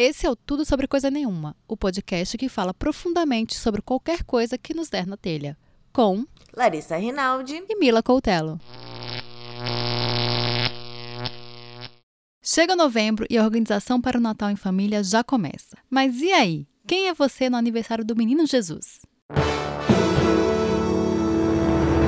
Esse é o Tudo Sobre Coisa Nenhuma, o podcast que fala profundamente sobre qualquer coisa que nos der na telha. Com Larissa Rinaldi e Mila Coutelo. Chega novembro e a organização para o Natal em família já começa. Mas e aí? Quem é você no aniversário do Menino Jesus?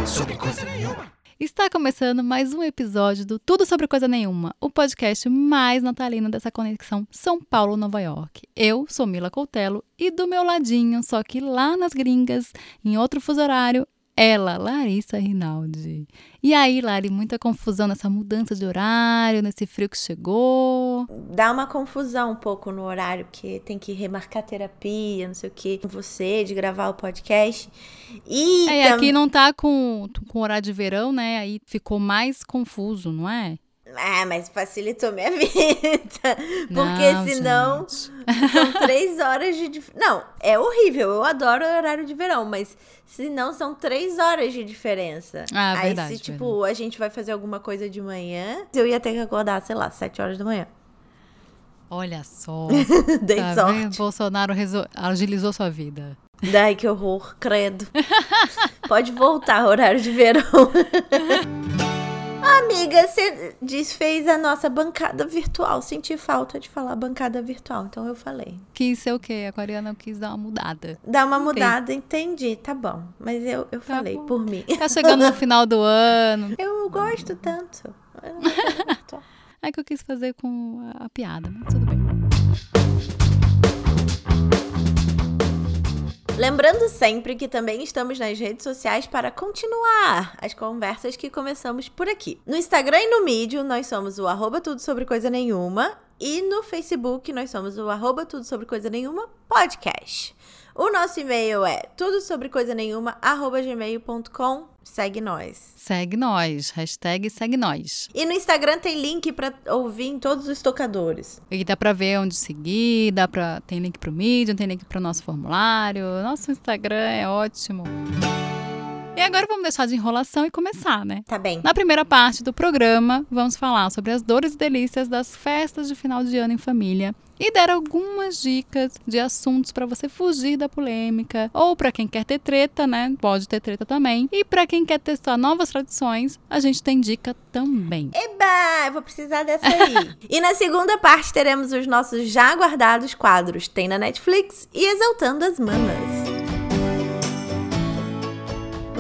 Sobre coisa nenhuma. Está começando mais um episódio do Tudo Sobre Coisa Nenhuma, o podcast mais natalino dessa conexão São Paulo-Nova York. Eu sou Mila Coutelo e do meu ladinho, só que lá nas gringas, em outro fuso horário, ela, Larissa Rinaldi. E aí, Lari, muita confusão nessa mudança de horário, nesse frio que chegou? Dá uma confusão um pouco no horário, porque tem que remarcar terapia, não sei o que, com você, de gravar o podcast. E é, tam... aqui não tá com, com horário de verão, né? Aí ficou mais confuso, não é? Ah, mas facilitou minha vida. Porque não, senão gente. são três horas de. Dif... Não, é horrível. Eu adoro o horário de verão, mas senão são três horas de diferença. Ah, Aí, verdade, se, tipo, verdade. a gente vai fazer alguma coisa de manhã, eu ia ter que acordar, sei lá, sete horas da manhã. Olha só. Dei tá sorte. Vendo? Bolsonaro resol... agilizou sua vida. Ai, que horror, credo. Pode voltar, horário de verão. Amiga, você desfez a nossa bancada virtual. Senti falta de falar bancada virtual, então eu falei. Quis ser o quê? A coreana quis dar uma mudada. Dar uma okay. mudada, entendi, tá bom. Mas eu, eu tá falei bom. por mim. Tá chegando no final do ano. Eu gosto tanto. é que eu quis fazer com a, a piada, mas tudo bem. Lembrando sempre que também estamos nas redes sociais para continuar as conversas que começamos por aqui. No Instagram e no Medium, nós somos o arroba tudo sobre coisa nenhuma. E no Facebook, nós somos o arroba tudo sobre coisa nenhuma podcast. O nosso e-mail é tudo sobre coisa nenhuma, arroba gmail.com. Segue nós. Segue nós. Hashtag segue nós. E no Instagram tem link para ouvir em todos os tocadores. E dá para ver onde seguir, dá pra... tem link pro Medium, tem link pro nosso formulário. Nosso Instagram é ótimo. E agora vamos deixar de enrolação e começar, né? Tá bem. Na primeira parte do programa, vamos falar sobre as dores e delícias das festas de final de ano em família e dar algumas dicas de assuntos para você fugir da polêmica ou para quem quer ter treta, né? Pode ter treta também. E para quem quer testar novas tradições, a gente tem dica também. Eba, eu vou precisar dessa aí. e na segunda parte teremos os nossos já guardados quadros, tem na Netflix e exaltando as manas.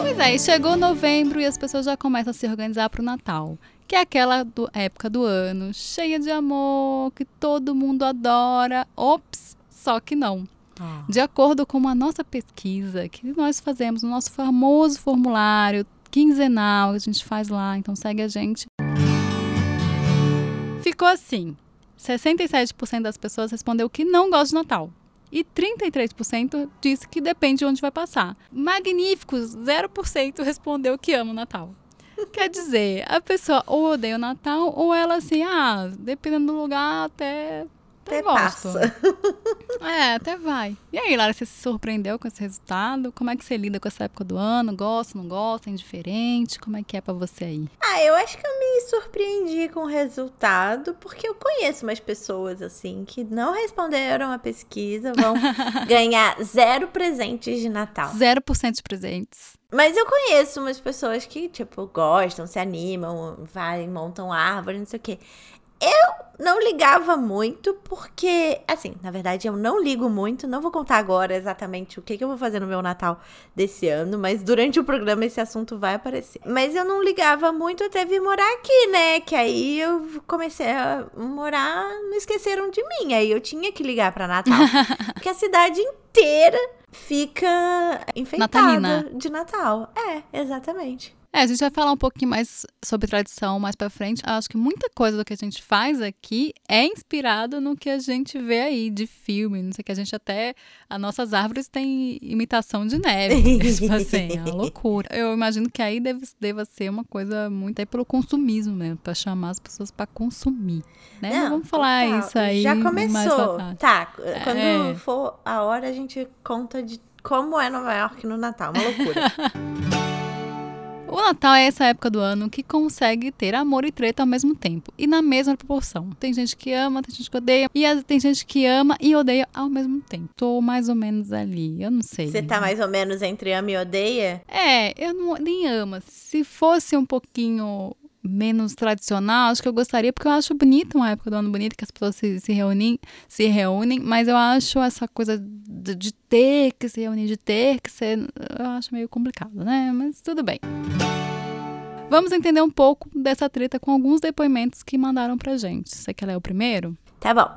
Pois é, chegou novembro e as pessoas já começam a se organizar para o Natal, que é aquela do, época do ano cheia de amor, que todo mundo adora. Ops, só que não. Ah. De acordo com a nossa pesquisa que nós fazemos no nosso famoso formulário quinzenal, que a gente faz lá, então segue a gente. Ficou assim: 67% das pessoas respondeu que não gosta de Natal e 33% disse que depende de onde vai passar. Magníficos, 0% respondeu que ama o Natal. Quer dizer, a pessoa ou odeia o Natal ou ela assim, ah, dependendo do lugar, até até, passa. É, até vai. E aí, Lara, você se surpreendeu com esse resultado? Como é que você lida com essa época do ano? Gosta, não gosta, é indiferente? Como é que é pra você aí? Ah, eu acho que eu me surpreendi com o resultado, porque eu conheço umas pessoas, assim, que não responderam a pesquisa, vão ganhar zero presentes de Natal. 0% de presentes. Mas eu conheço umas pessoas que, tipo, gostam, se animam, vai, montam árvore, não sei o quê. Eu não ligava muito, porque, assim, na verdade eu não ligo muito. Não vou contar agora exatamente o que, que eu vou fazer no meu Natal desse ano, mas durante o programa esse assunto vai aparecer. Mas eu não ligava muito até vir morar aqui, né? Que aí eu comecei a morar, não esqueceram de mim. Aí eu tinha que ligar pra Natal. porque a cidade inteira fica enfeitada Natalina. de Natal. É, exatamente. É, a gente vai falar um pouquinho mais sobre tradição mais pra frente. Eu acho que muita coisa do que a gente faz aqui é inspirado no que a gente vê aí de filme, não sei o que. A gente até. As nossas árvores têm imitação de neve. tipo assim, é uma loucura. Eu imagino que aí deve, deva ser uma coisa muito aí pelo consumismo mesmo, pra chamar as pessoas pra consumir. Né? Não, vamos falar total. isso aí. Já começou. Tá, quando É. for a hora, a gente conta de como é Nova York no Natal. Uma loucura. O Natal é essa época do ano que consegue ter amor e treta ao mesmo tempo e na mesma proporção. Tem gente que ama, tem gente que odeia e tem gente que ama e odeia ao mesmo tempo. Tô mais ou menos ali, eu não sei. Você tá mais ou menos entre ama e odeia? É, eu não, nem ama. Se fosse um pouquinho menos tradicional, acho que eu gostaria, porque eu acho bonito uma época do ano bonito que as pessoas se, se, reúnem, se reúnem, mas eu acho essa coisa de, de, ter que se reunir, de ter que ser, eu acho meio complicado, né? Mas tudo bem. Vamos entender um pouco dessa treta com alguns depoimentos que mandaram pra gente. Você quer ler o primeiro? Tá bom.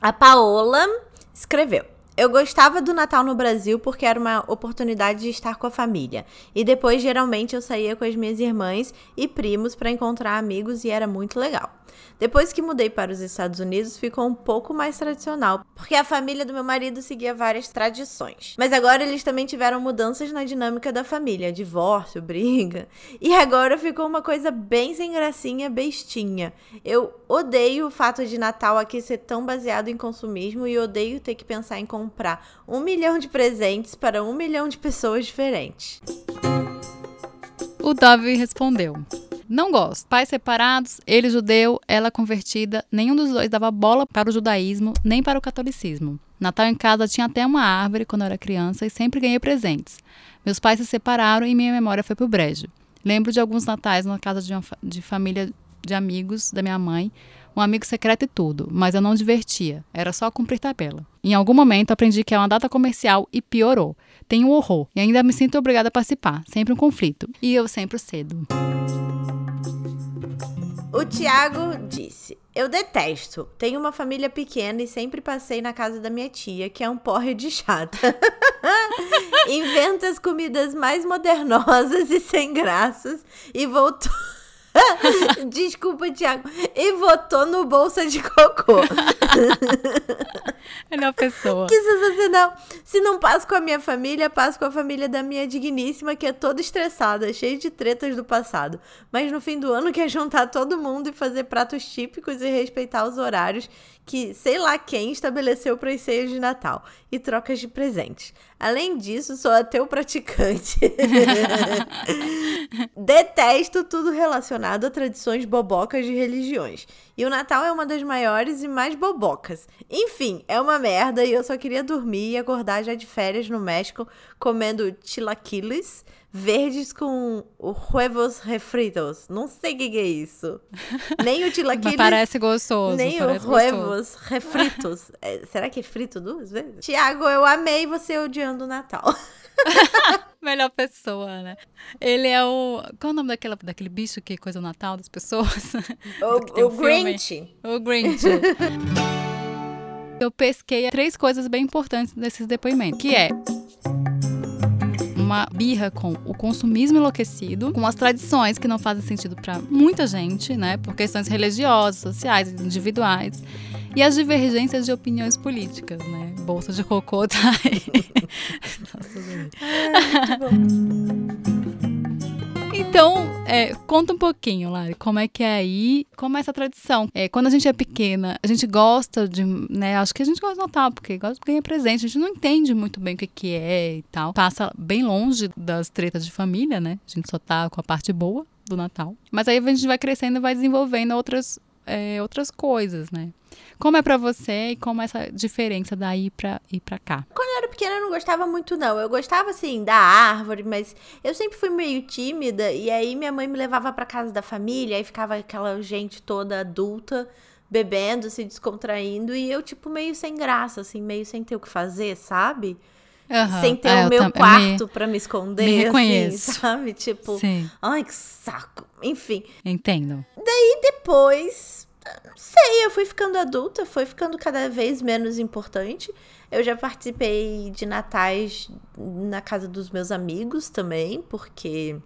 A Paola escreveu. Eu gostava do Natal no Brasil porque era uma oportunidade de estar com a família. E depois, geralmente, eu saía com as minhas irmãs e primos para encontrar amigos e era muito legal. Depois que mudei para os Estados Unidos, ficou um pouco mais tradicional, porque a família do meu marido seguia várias tradições. Mas agora eles também tiveram mudanças na dinâmica da família, divórcio, briga. E agora ficou uma coisa bem sem gracinha, bestinha. Eu odeio o fato de Natal aqui ser tão baseado em consumismo e odeio ter que pensar em comprar um milhão de presentes para um milhão de pessoas diferentes. O Davi respondeu: não gosto. Pais separados, ele judeu, ela convertida, nenhum dos dois dava bola para o judaísmo nem para o catolicismo. Natal em casa tinha até uma árvore quando eu era criança e sempre ganhei presentes. Meus pais se separaram e minha memória foi pro brejo. Lembro de alguns natais na casa de, uma, de família de amigos da minha mãe, um amigo secreto e tudo, mas eu não divertia, era só cumprir tabela. Em algum momento aprendi que é uma data comercial e piorou. Tenho horror e ainda me sinto obrigada a participar, sempre um conflito. E eu sempre cedo. O Tiago disse: Eu detesto. Tenho uma família pequena e sempre passei na casa da minha tia, que é um porre de chata. Inventa as comidas mais modernosas e sem graças e voltou. Desculpa, Tiago. E votou no bolsa de cocô. Melhor pessoa. Que sensacional. Se não passo com a minha família, passo com a família da minha digníssima, que é toda estressada, cheia de tretas do passado. Mas no fim do ano quer juntar todo mundo e fazer pratos típicos e respeitar os horários que sei lá quem estabeleceu para as ceias de Natal e trocas de presentes. Além disso, sou ateu praticante. Detesto tudo relacionado a tradições bobocas de religiões. E o Natal é uma das maiores e mais bobocas. Enfim, é uma merda e eu só queria dormir e acordar já de férias no México comendo chilaquiles verdes com huevos refritos. Não sei o que, que, é isso. Nem o chilaquiles. parece gostoso. Nem parece o huevos refritos. É, será que é frito duas vezes? Tiago, eu amei você odiando o Natal. Melhor pessoa, né? Ele é o. Qual é o nome daquela, daquele bicho que coisa o Natal das pessoas? O, o um Grinch. O Grinch. Eu pesquei três coisas bem importantes desses depoimentos, que é uma birra com o consumismo enlouquecido, com as tradições que não fazem sentido para muita gente, né, por questões religiosas, sociais, individuais, e as divergências de opiniões políticas, né? Bolsa de cocô tá aí. Nossa, então, é, conta um pouquinho, Lari, como é que é aí, como é essa tradição. É, quando a gente é pequena, a gente gosta de, né, acho que a gente gosta de Natal, porque gosta de ganhar presente, a gente não entende muito bem o que, que é e tal. Passa bem longe das tretas de família, né? A gente só tá com a parte boa do Natal. Mas aí a gente vai crescendo e vai desenvolvendo outras, é, outras coisas, né? Como é para você e como é essa diferença daí pra ir pra cá? Quando eu era pequena eu não gostava muito, não. Eu gostava, assim, da árvore, mas eu sempre fui meio tímida. E aí minha mãe me levava pra casa da família, aí ficava aquela gente toda adulta bebendo, se descontraindo. E eu, tipo, meio sem graça, assim, meio sem ter o que fazer, sabe? Uhum. Sem ter é, o meu quarto me, pra me esconder, me reconheço. assim, sabe? Tipo, Sim. ai, que saco. Enfim. Entendo. Daí depois não sei, eu fui ficando adulta, foi ficando cada vez menos importante. Eu já participei de natais na casa dos meus amigos também, porque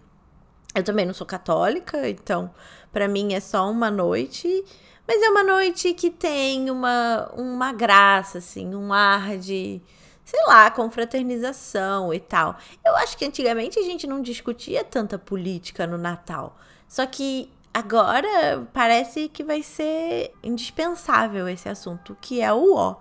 eu também não sou católica, então para mim é só uma noite. Mas é uma noite que tem uma, uma graça, assim, um ar de, sei lá, confraternização e tal. Eu acho que antigamente a gente não discutia tanta política no Natal. Só que Agora parece que vai ser indispensável esse assunto, que é o ó.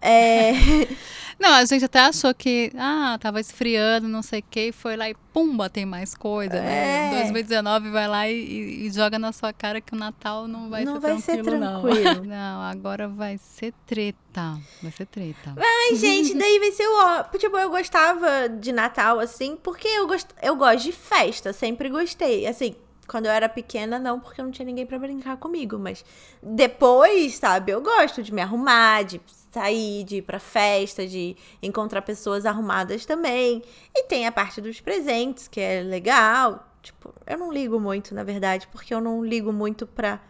É... Não, a gente até achou que, ah, tava esfriando, não sei o que, foi lá e pumba, tem mais coisa, né? É. 2019 vai lá e, e, joga na sua cara que o Natal não vai não ser vai tranquilo, ser tranquilo. não. Não, agora vai ser treta, vai ser treta. Ai, gente, daí vai ser o... Tipo, eu gostava de Natal, assim, porque eu, gost... eu gosto de festa, sempre gostei, assim... Quando eu era pequena, não, porque não tinha ninguém para brincar comigo. Mas depois, sabe, eu gosto de me arrumar, de sair, de ir pra festa, de encontrar pessoas arrumadas também. E tem a parte dos presentes, que é legal. Tipo, eu não ligo muito, na verdade, porque eu não ligo muito pra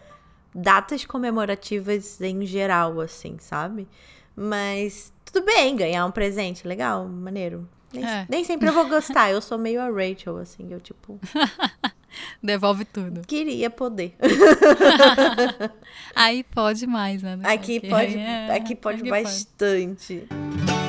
datas comemorativas em geral, assim, sabe? Mas tudo bem, ganhar um presente, legal, maneiro. Nem, é. nem sempre eu vou gostar, eu sou meio a Rachel, assim, eu tipo. Devolve tudo. Queria poder. Aí pode mais, né? Aqui, aqui pode, é, aqui pode aqui bastante. Pode.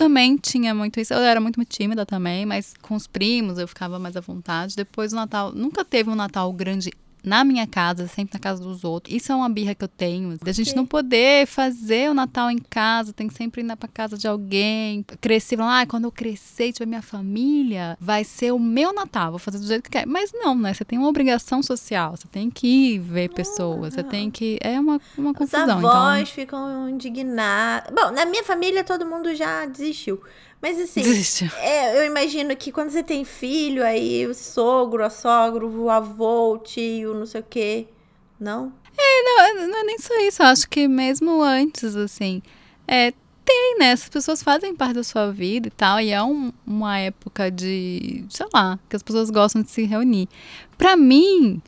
Também tinha muito isso. Eu era muito tímida também, mas com os primos eu ficava mais à vontade. Depois o Natal, nunca teve um Natal grande na minha casa, sempre na casa dos outros. Isso é uma birra que eu tenho. Da gente não poder fazer o Natal em casa, tem que sempre ir pra casa de alguém. Cresci falando, ah, quando eu crescer e tiver minha família, vai ser o meu Natal, vou fazer do jeito que quer. Mas não, né? Você tem uma obrigação social, você tem que ir ver pessoas, você tem que. É uma, uma confusão. Os avós então... ficam indignados. Bom, na minha família todo mundo já desistiu. Mas assim, é, eu imagino que quando você tem filho, aí o sogro, a sogra, o avô, o tio, não sei o quê. Não? É, não, não é nem só isso. Eu acho que mesmo antes, assim, é, tem, né? Essas pessoas fazem parte da sua vida e tal. E é um, uma época de, sei lá, que as pessoas gostam de se reunir. Pra mim,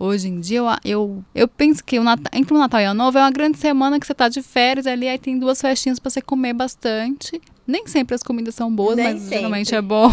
Hoje em dia, eu, eu, eu penso que o Natal, entre o Natal e o Ano Novo é uma grande semana que você tá de férias ali, aí tem duas festinhas para você comer bastante. Nem sempre as comidas são boas, Nem mas sempre. geralmente é bom.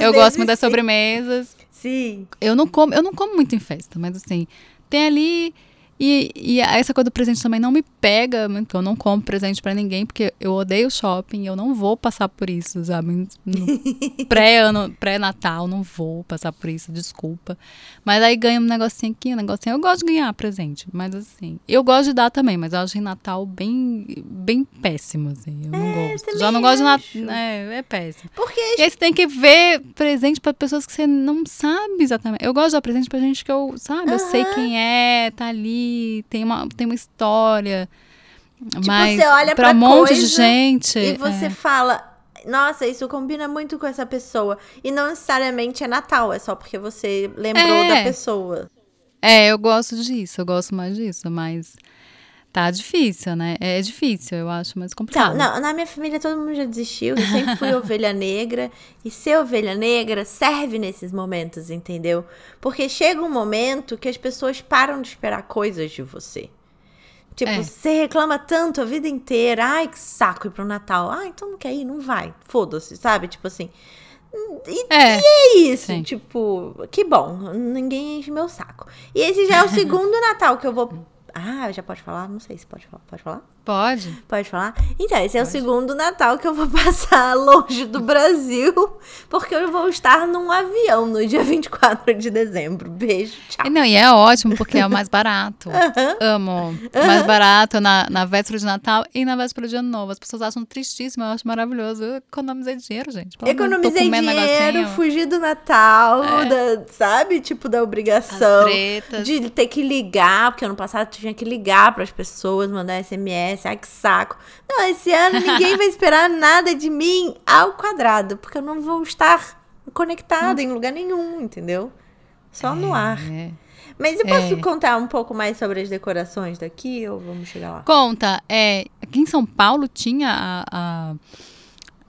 eu gosto muito das sobremesas. Sim. Eu não como, eu não como muito em festa, mas assim, tem ali e, e, essa coisa do presente também não me pega muito. Eu não compro presente para ninguém, porque eu odeio shopping. Eu não vou passar por isso, sabe? Pré-ano, pré-natal, não vou passar por isso, desculpa. Mas aí ganha um negocinho aqui, um negocinho. Eu gosto de ganhar presente, mas assim. Eu gosto de dar também, mas eu acho em Natal bem, bem péssimo, assim. Eu não é, gosto. Já não gosto de Natal. É, é péssimo. Porque... E aí você tem que ver presente para pessoas que você não sabe exatamente. Eu gosto de dar presente pra gente que eu, sabe? Eu sei quem é, tá ali tem uma, tem uma história. Tipo, mas você olha pra, pra um monte de gente. E você é. fala, nossa, isso combina muito com essa pessoa. E não necessariamente é Natal, é só porque você lembrou é. da pessoa. É, eu gosto disso, eu gosto mais disso, mas tá difícil, né? É difícil, eu acho mais complicado. Não, não na minha família todo mundo já desistiu, eu sempre fui ovelha negra. E ser ovelha negra serve nesses momentos, entendeu? Porque chega um momento que as pessoas param de esperar coisas de você. Tipo, é. você reclama tanto a vida inteira. Ai, que saco ir pro Natal. Ah, então não quer ir? Não vai. Foda-se, sabe? Tipo assim. E é, e é isso, sim. tipo, que bom, ninguém enche meu saco. E esse já é o segundo Natal que eu vou ah, já pode falar? Não sei se pode falar. Pode falar? Pode. Pode falar? Então, esse é o segundo Natal que eu vou passar longe do Brasil, porque eu vou estar num avião no dia 24 de dezembro. Beijo, tchau. Não, e é ótimo, porque é o mais barato. Amo. Mais barato na, na véspera de Natal e na véspera de Ano Novo. As pessoas acham tristíssimo, eu acho maravilhoso. Eu economizei dinheiro, gente. Pô, economizei dinheiro, fugi do Natal, é. da, sabe? Tipo, da obrigação de ter que ligar, porque ano passado tinha que ligar para as pessoas, mandar SMS ai que saco. Não, esse ano ninguém vai esperar nada de mim ao quadrado, porque eu não vou estar conectada hum. em lugar nenhum, entendeu? Só é, no ar. É. Mas eu posso é. contar um pouco mais sobre as decorações daqui ou vamos chegar lá? Conta. É, aqui em São Paulo tinha a, a,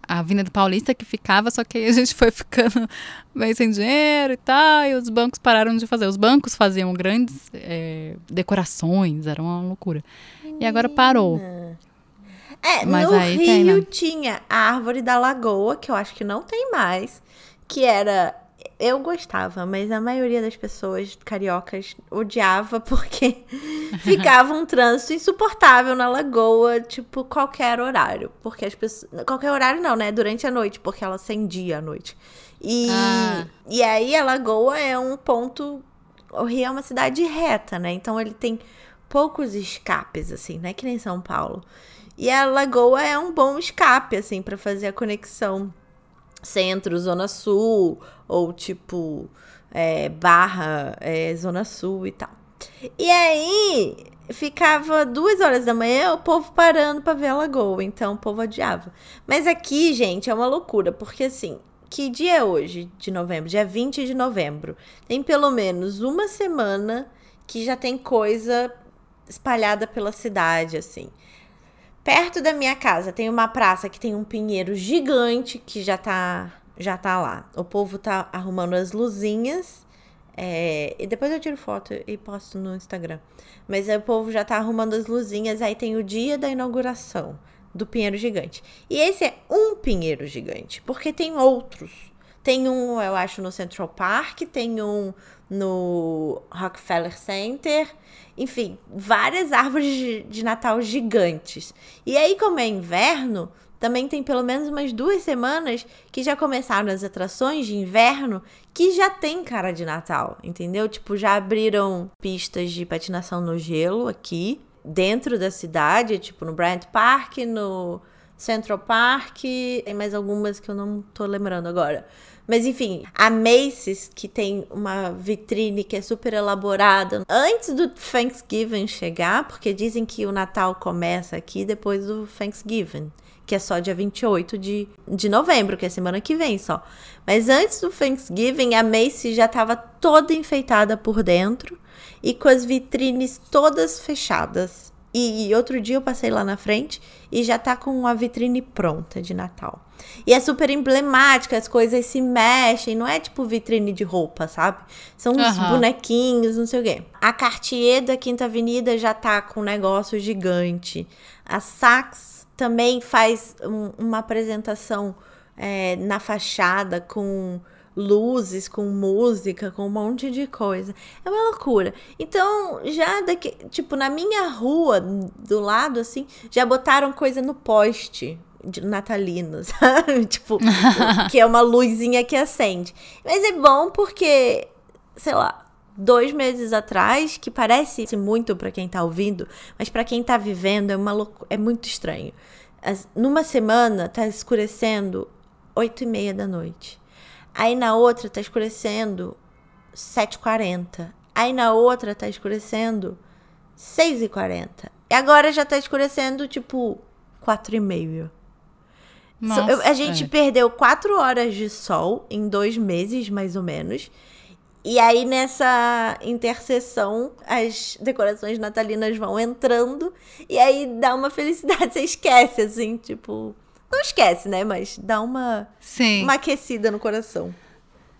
a Avenida Paulista que ficava, só que aí a gente foi ficando bem sem dinheiro e tal, e os bancos pararam de fazer. Os bancos faziam grandes é, decorações, era uma loucura. E agora parou. É, Mas no Rio tem, né? tinha a árvore da lagoa, que eu acho que não tem mais, que era eu gostava, mas a maioria das pessoas cariocas odiava porque ficava um trânsito insuportável na lagoa, tipo, qualquer horário. Porque as pessoas. Qualquer horário não, né? Durante a noite, porque ela acendia à noite. E, ah. e aí a lagoa é um ponto. O Rio é uma cidade reta, né? Então ele tem poucos escapes, assim, não é que nem São Paulo. E a lagoa é um bom escape, assim, para fazer a conexão centro, zona sul, ou tipo, é, barra, é, zona sul e tal. E aí, ficava duas horas da manhã o povo parando para ver a lagoa, então o povo odiava. Mas aqui, gente, é uma loucura, porque assim, que dia é hoje de novembro? Dia 20 de novembro. Tem pelo menos uma semana que já tem coisa espalhada pela cidade, assim. Perto da minha casa tem uma praça que tem um pinheiro gigante que já tá, já tá lá. O povo tá arrumando as luzinhas. É, e depois eu tiro foto e posto no Instagram. Mas aí o povo já tá arrumando as luzinhas. Aí tem o dia da inauguração do pinheiro gigante. E esse é um pinheiro gigante, porque tem outros. Tem um, eu acho, no Central Park, tem um no Rockefeller Center, enfim, várias árvores de, de Natal gigantes. E aí, como é inverno, também tem pelo menos umas duas semanas que já começaram as atrações de inverno que já tem cara de Natal, entendeu? Tipo, já abriram pistas de patinação no gelo aqui dentro da cidade, tipo no Bryant Park, no Central Park, tem mais algumas que eu não tô lembrando agora. Mas enfim, a Macy's, que tem uma vitrine que é super elaborada antes do Thanksgiving chegar, porque dizem que o Natal começa aqui depois do Thanksgiving, que é só dia 28 de, de novembro, que é semana que vem só. Mas antes do Thanksgiving, a Macy's já estava toda enfeitada por dentro e com as vitrines todas fechadas. E, e, outro dia eu passei lá na frente e já tá com a vitrine pronta de Natal. E é super emblemática, as coisas se mexem, não é tipo vitrine de roupa, sabe? São uns uhum. bonequinhos, não sei o quê. A Cartier da Quinta Avenida já tá com um negócio gigante. A Saks também faz um, uma apresentação é, na fachada com luzes, com música, com um monte de coisa. É uma loucura. Então, já daqui, tipo, na minha rua, do lado, assim, já botaram coisa no poste de natalino, sabe? tipo, que é uma luzinha que acende. Mas é bom porque, sei lá, dois meses atrás, que parece muito para quem tá ouvindo, mas para quem tá vivendo é uma loucura, é muito estranho. As, numa semana tá escurecendo oito e meia da noite. Aí na outra tá escurecendo 7h40. Aí na outra tá escurecendo 6h40. E agora já tá escurecendo tipo 4h30. Nossa, a gente é. perdeu 4 horas de sol em dois meses, mais ou menos. E aí, nessa interseção, as decorações natalinas vão entrando. E aí dá uma felicidade. Você esquece, assim, tipo. Não esquece, né? Mas dá uma, Sim. uma aquecida no coração.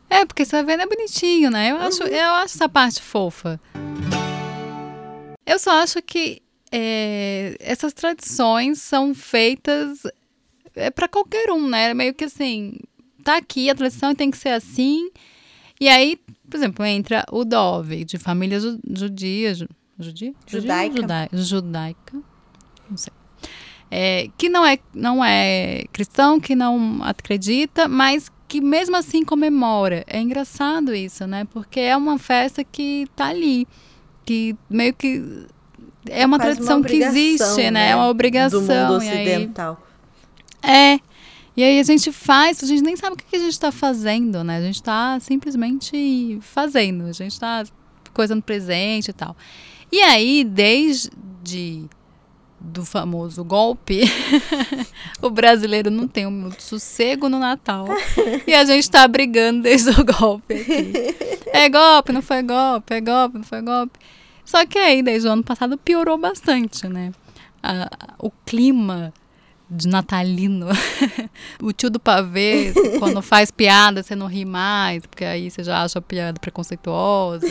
É, porque você vai vendo é bonitinho, né? Eu acho, uhum. eu acho essa parte fofa. Eu só acho que é, essas tradições são feitas é para qualquer um, né? Meio que assim, tá aqui a tradição tem que ser assim. E aí, por exemplo, entra o Dove, de família judia, judia? Judaica. Judaica. Judaica. Não sei é, que não é, não é cristão, que não acredita, mas que mesmo assim comemora. É engraçado isso, né? Porque é uma festa que tá ali, que meio que é uma Faz tradição uma que existe, né? né? É uma obrigação. Do mundo ocidental. Aí, é. E aí a gente faz, a gente nem sabe o que a gente está fazendo, né? A gente está simplesmente fazendo, a gente está coisa no presente e tal. E aí, desde do famoso golpe, o brasileiro não tem muito sossego no Natal. e a gente tá brigando desde o golpe aqui. É golpe, não foi golpe, é golpe, não foi golpe. Só que aí, desde o ano passado, piorou bastante, né? o clima de natalino. o tio do pavê, quando faz piada, você não ri mais, porque aí você já acha a piada preconceituosa.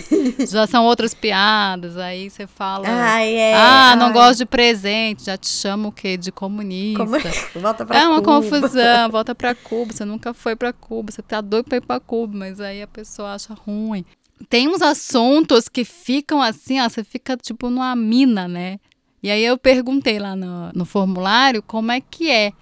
já são outras piadas, aí você fala. Ai, é, ah, ai. não gosto de presente, já te chama o quê? De comunista. Como... Volta pra é uma Cuba. confusão, volta pra Cuba. Você nunca foi pra Cuba, você tá doido pra ir pra Cuba, mas aí a pessoa acha ruim. Tem uns assuntos que ficam assim, ó, você fica tipo numa mina, né? E aí eu perguntei lá no, no formulário como é que é.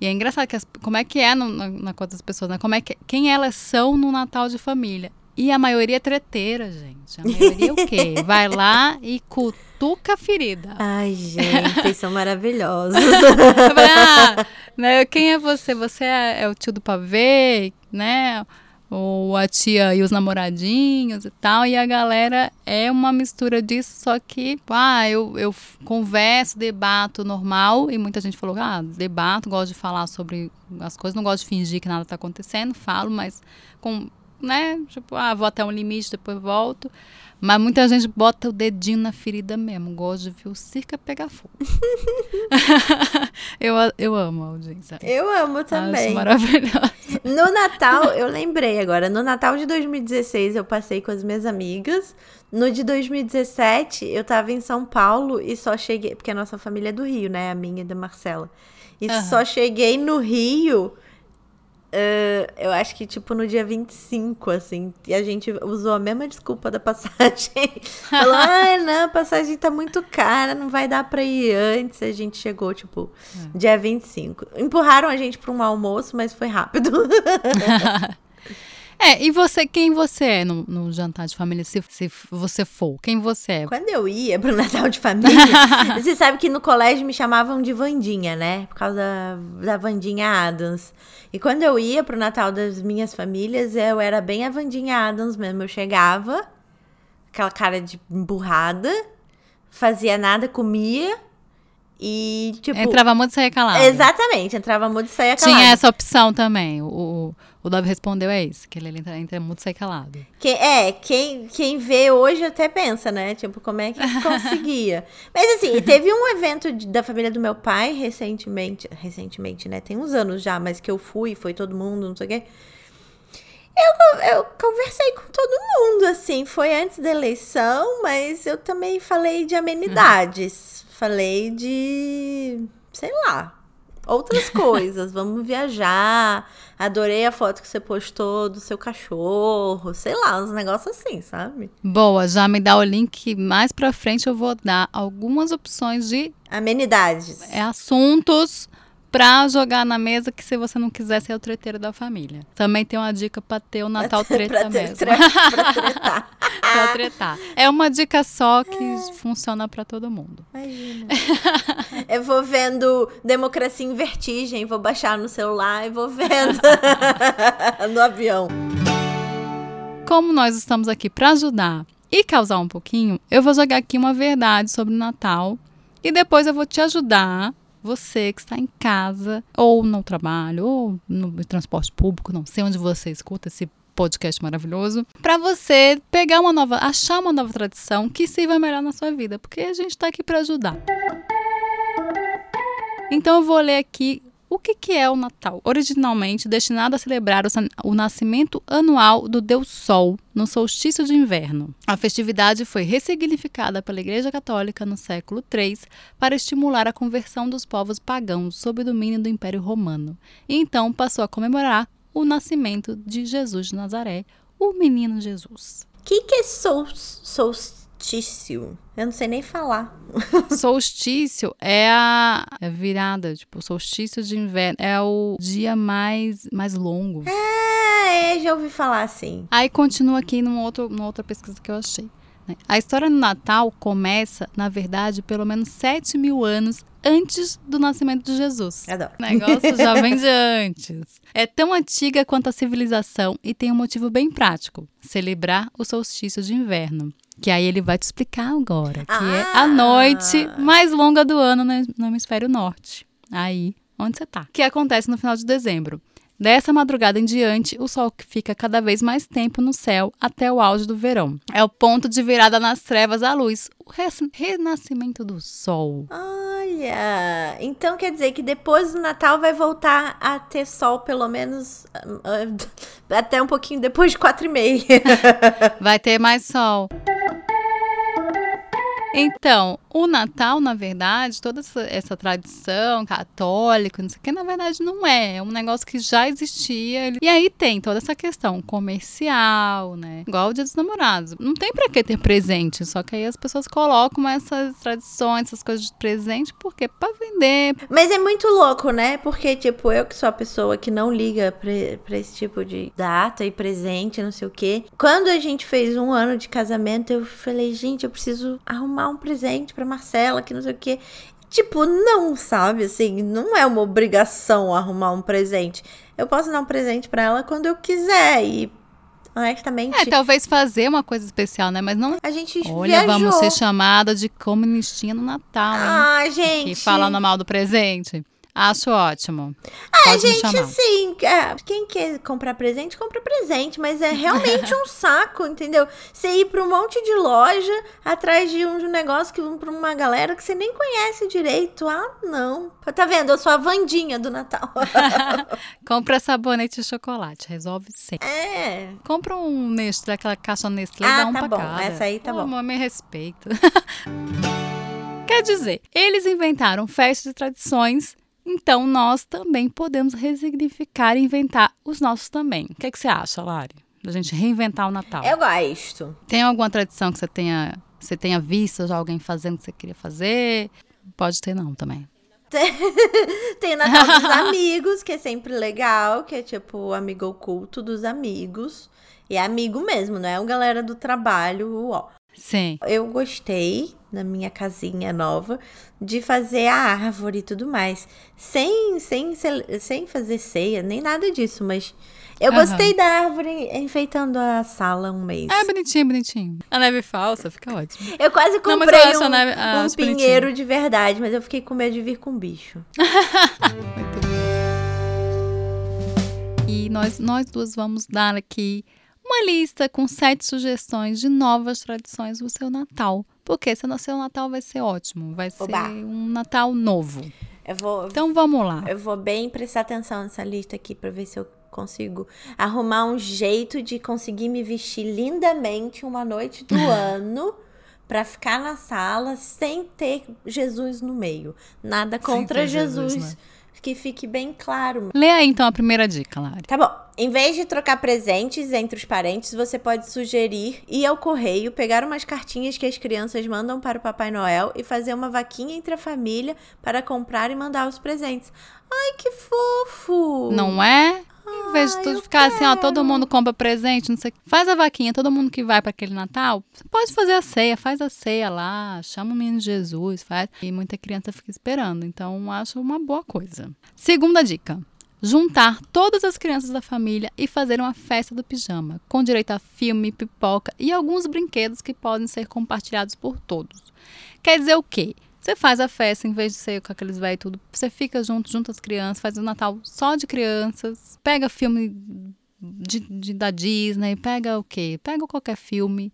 E é engraçado que as, como é que é no, na, na conta das pessoas, né? Como é que, quem elas são no Natal de família. E a maioria é treteira, gente. A maioria é o quê? Vai lá e cutuca a ferida. Ai, gente, vocês são maravilhosos. ah, né, quem é você? Você é, é o tio do pavê, né? Ou a tia e os namoradinhos e tal, e a galera é uma mistura disso, só que, ah, eu, eu converso, debato normal, e muita gente falou, ah, debato, gosto de falar sobre as coisas, não gosto de fingir que nada está acontecendo, falo, mas com, né, tipo, ah, vou até um limite, depois volto. Mas muita gente bota o dedinho na ferida mesmo. Gosto de ver o circo pegar fogo. eu, eu amo a audiência. Eu amo também. Acho maravilhoso. No Natal, eu lembrei agora. No Natal de 2016, eu passei com as minhas amigas. No de 2017, eu tava em São Paulo e só cheguei. Porque a nossa família é do Rio, né? A minha e da Marcela. E uhum. só cheguei no Rio Uh, eu acho que, tipo, no dia 25, assim, e a gente usou a mesma desculpa da passagem. Falou, ah, não, a passagem tá muito cara, não vai dar pra ir antes. A gente chegou, tipo, é. dia 25. Empurraram a gente pra um almoço, mas foi rápido. É, e você, quem você é no, no jantar de família, se, se, você for? Quem você é? Quando eu ia pro Natal de família, você sabe que no colégio me chamavam de Vandinha, né? Por causa da, da Vandinha Adams. E quando eu ia pro Natal das minhas famílias, eu era bem a Vandinha Adams mesmo. Eu chegava, aquela cara de emburrada, fazia nada, comia e, tipo. Entrava muito e saía calado. Exatamente, entrava muito e saía calado. Tinha essa opção também. O, o Dove respondeu é isso, que ele entra, entra muito e sai calado. Quem, é, quem, quem vê hoje até pensa, né? Tipo, como é que conseguia? Mas assim, teve um evento de, da família do meu pai recentemente. Recentemente, né? Tem uns anos já, mas que eu fui, foi todo mundo, não sei o quê. Eu, eu conversei com todo mundo, assim. Foi antes da eleição, mas eu também falei de amenidades. Hum falei de, sei lá, outras coisas. Vamos viajar. Adorei a foto que você postou do seu cachorro. Sei lá, uns negócios assim, sabe? Boa, já me dá o link. Mais pra frente eu vou dar algumas opções de amenidades. É assuntos pra jogar na mesa que se você não quiser ser o treteiro da família. Também tem uma dica pra ter o Natal treta pra mesmo. Tre pra tretar. pra tretar. É uma dica só que é. funciona pra todo mundo. Imagina. Eu vou vendo Democracia em Vertigem, vou baixar no celular e vou vendo no avião. Como nós estamos aqui para ajudar e causar um pouquinho, eu vou jogar aqui uma verdade sobre o Natal e depois eu vou te ajudar você que está em casa, ou no trabalho, ou no transporte público, não sei onde você escuta esse podcast maravilhoso, para você pegar uma nova, achar uma nova tradição que sirva melhor na sua vida, porque a gente está aqui para ajudar. Então eu vou ler aqui o que, que é o Natal? Originalmente destinado a celebrar o, o, nascimento anual do Deus Sol no solstício de inverno. A festividade foi ressignificada pela Igreja Católica no século III para estimular a conversão dos povos pagãos sob o domínio do Império Romano. E então passou a comemorar o nascimento de Jesus de Nazaré, o menino Jesus. O que, que é sol? Solstício. Eu não sei nem falar. solstício é a, é virada, tipo, solstício de inverno. É o dia mais, mais longo. É, já ouvi falar assim. Aí continua aqui numa, outro, numa outra pesquisa que eu achei. Né? A história do Natal começa, na verdade, pelo menos 7 mil anos antes do nascimento de Jesus. Adoro. O negócio já vem de antes. É tão antiga quanto a civilização e tem um motivo bem prático: celebrar o solstício de inverno. Que aí ele vai te explicar agora, que ah. é a noite mais longa do ano no hemisfério norte. Aí, onde você tá? Que acontece no final de dezembro. Dessa madrugada em diante, o sol fica cada vez mais tempo no céu até o auge do verão. É o ponto de virada nas trevas à luz, o renascimento do sol. Olha, então quer dizer que depois do Natal vai voltar a ter sol pelo menos uh, até um pouquinho depois de quatro e meia. vai ter mais sol. Então, O Natal, na verdade, toda essa, essa tradição católica, não sei o que, na verdade não é. É um negócio que já existia. E aí tem toda essa questão comercial, né? Igual o Dia dos Namorados. Não tem pra que ter presente, só que aí as pessoas colocam essas tradições, essas coisas de presente, porque pra vender. Mas é muito louco, né? Porque, tipo, eu que sou a pessoa que não liga pra, pra esse tipo de data e presente, não sei o quê. Quando a gente fez um ano de casamento, eu falei, gente, eu preciso arrumar um presente pra Marcela, que não sei o quê. Tipo, não, sabe? Assim, não é uma obrigação arrumar um presente. Eu posso dar um presente para ela quando eu quiser e honestamente. É, talvez fazer uma coisa especial, né? Mas não. A gente Olha, viajou. vamos ser chamada de comunistinha no Natal, hein? Ah, gente. Que falando mal do presente. Acho ótimo. Ah, Pode gente, assim, é, quem quer comprar presente, compra presente, mas é realmente um saco, entendeu? Você ir pra um monte de loja atrás de um negócio que pra uma galera que você nem conhece direito. Ah, não. Tá vendo? Eu sou a Vandinha do Natal. Compra sabonete de chocolate, resolve sempre. é. Compra um Nestlé, aquela caixa Nestlé, Ah, dá um tá bom. cada. Essa aí tá Pô, bom. Me respeita. Quer dizer, eles inventaram festas e tradições, então nós também podemos resignificar e inventar os nossos também. O que, que você acha, Lari? Da gente reinventar o Natal. Eu gosto. Tem alguma tradição que você tenha, você tenha visto já alguém fazendo que você queria fazer? Pode ter não também. Tem o Natal dos amigos, que é sempre legal, que é tipo o amigo oculto dos amigos. E é amigo mesmo, não é uma galera do trabalho, ó. Sim. Eu gostei, na minha casinha nova, de fazer a árvore e tudo mais. Sem, sem, sem fazer ceia, nem nada disso, mas eu Aham. gostei da árvore enfeitando a sala um mês. É bonitinho, bonitinho. A neve falsa fica ótimo. Eu quase Não, comprei a um, neve- ah, um acho bonitinho. pinheiro de verdade, mas eu fiquei com medo de vir com bicho. E nós, nós duas vamos dar aqui uma lista com sete sugestões de novas tradições do seu Natal. Porque seu, seu Natal vai ser ótimo. Vai ser Oba. um Natal novo. Eu vou, Então vamos lá. Eu vou bem prestar atenção nessa lista aqui pra ver se eu consigo arrumar um jeito de conseguir me vestir lindamente uma noite do ano pra ficar na sala sem ter Jesus no meio. Nada contra Jesus, Jesus, né? Que fique bem claro. Lê aí então a primeira dica, Lari. Tá bom. Em vez de trocar presentes entre os parentes, você pode sugerir ir ao correio, pegar umas cartinhas que as crianças mandam para o Papai Noel e fazer uma vaquinha entre a família para comprar e mandar os presentes. Ai, que fofo! Não é? Em vez de tudo ficar assim, ó, todo quero. mundo compra presente, não sei. Faz a vaquinha, todo mundo que vai para aquele Natal, você pode fazer a ceia, faz a ceia lá, chama o menino Jesus, faz. E muita criança fica esperando, então acho uma boa coisa. Segunda dica. Juntar todas as crianças da família e fazer uma festa do pijama, com direito a filme, pipoca e alguns brinquedos que podem ser compartilhados por todos. Quer dizer o quê? Você faz a festa, em vez de ser com aqueles velhos e tudo, você fica junto, junto as crianças, faz o Natal só de crianças, pega filme de, de- da Disney, pega o quê? Pega qualquer filme,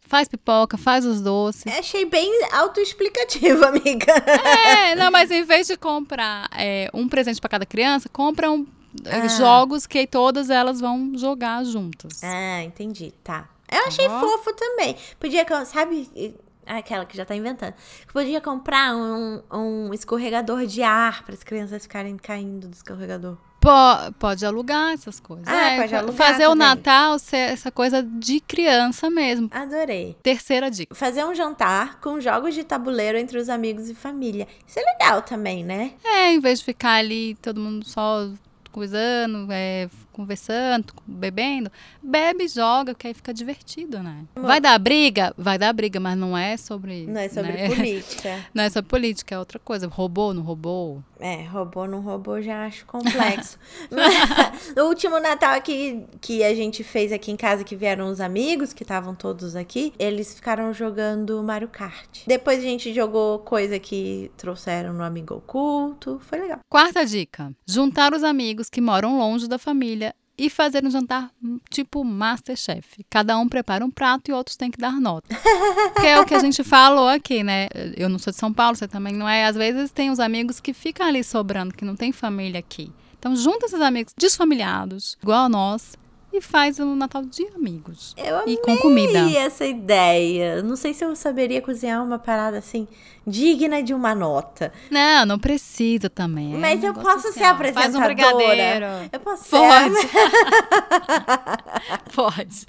faz pipoca, faz os doces. Achei bem autoexplicativo, amiga. É, não, mas em vez de comprar é, um presente para cada criança, compram é, Ah. jogos que todas elas vão jogar juntas. Ah, entendi. Tá. Eu achei bom? fofo também. Podia, sabe, aquela que já tá inventando. Podia comprar um, um escorregador de ar para as crianças ficarem caindo do escorregador. Po- pode alugar essas coisas. Ah, É, pode alugar Fazer o também. Natal ser essa coisa de criança mesmo. Adorei. Terceira dica. Fazer um jantar com jogos de tabuleiro entre os amigos e família. Isso é legal também, né? É, em vez de ficar ali todo mundo só coisando, é, conversando, bebendo, bebe e joga, que aí fica divertido, né? Vai dar briga? Vai dar briga, mas não é sobre. Não é sobre né? política. Não é sobre política, é outra coisa. Roubou, não roubou? É, roubou, não roubou, já acho complexo. Mas, o último Natal aqui que a gente fez aqui em casa, que vieram os amigos, que estavam todos aqui, eles ficaram jogando Mario Kart. Depois a gente jogou coisa que trouxeram no Amigo Oculto. Foi legal. Quarta dica: juntar os amigos que moram longe da família e fazer um jantar hum, tipo Masterchef. Cada um prepara um prato e outros têm que dar nota. que é o que a gente falou aqui, né? Eu não sou de São Paulo, você também não é. Às vezes tem os amigos que ficam ali sobrando, que não tem família aqui. Então junta esses amigos desfamiliados, igual a nós, e faz um Natal de amigos. Eu e com comida. essa ideia. Não sei se eu saberia cozinhar uma parada assim, digna de uma nota. Não, não precisa também. É Mas um eu posso assim, ser apresentadora. Faz um brigadeiro. Eu posso Pode. ser. Pode.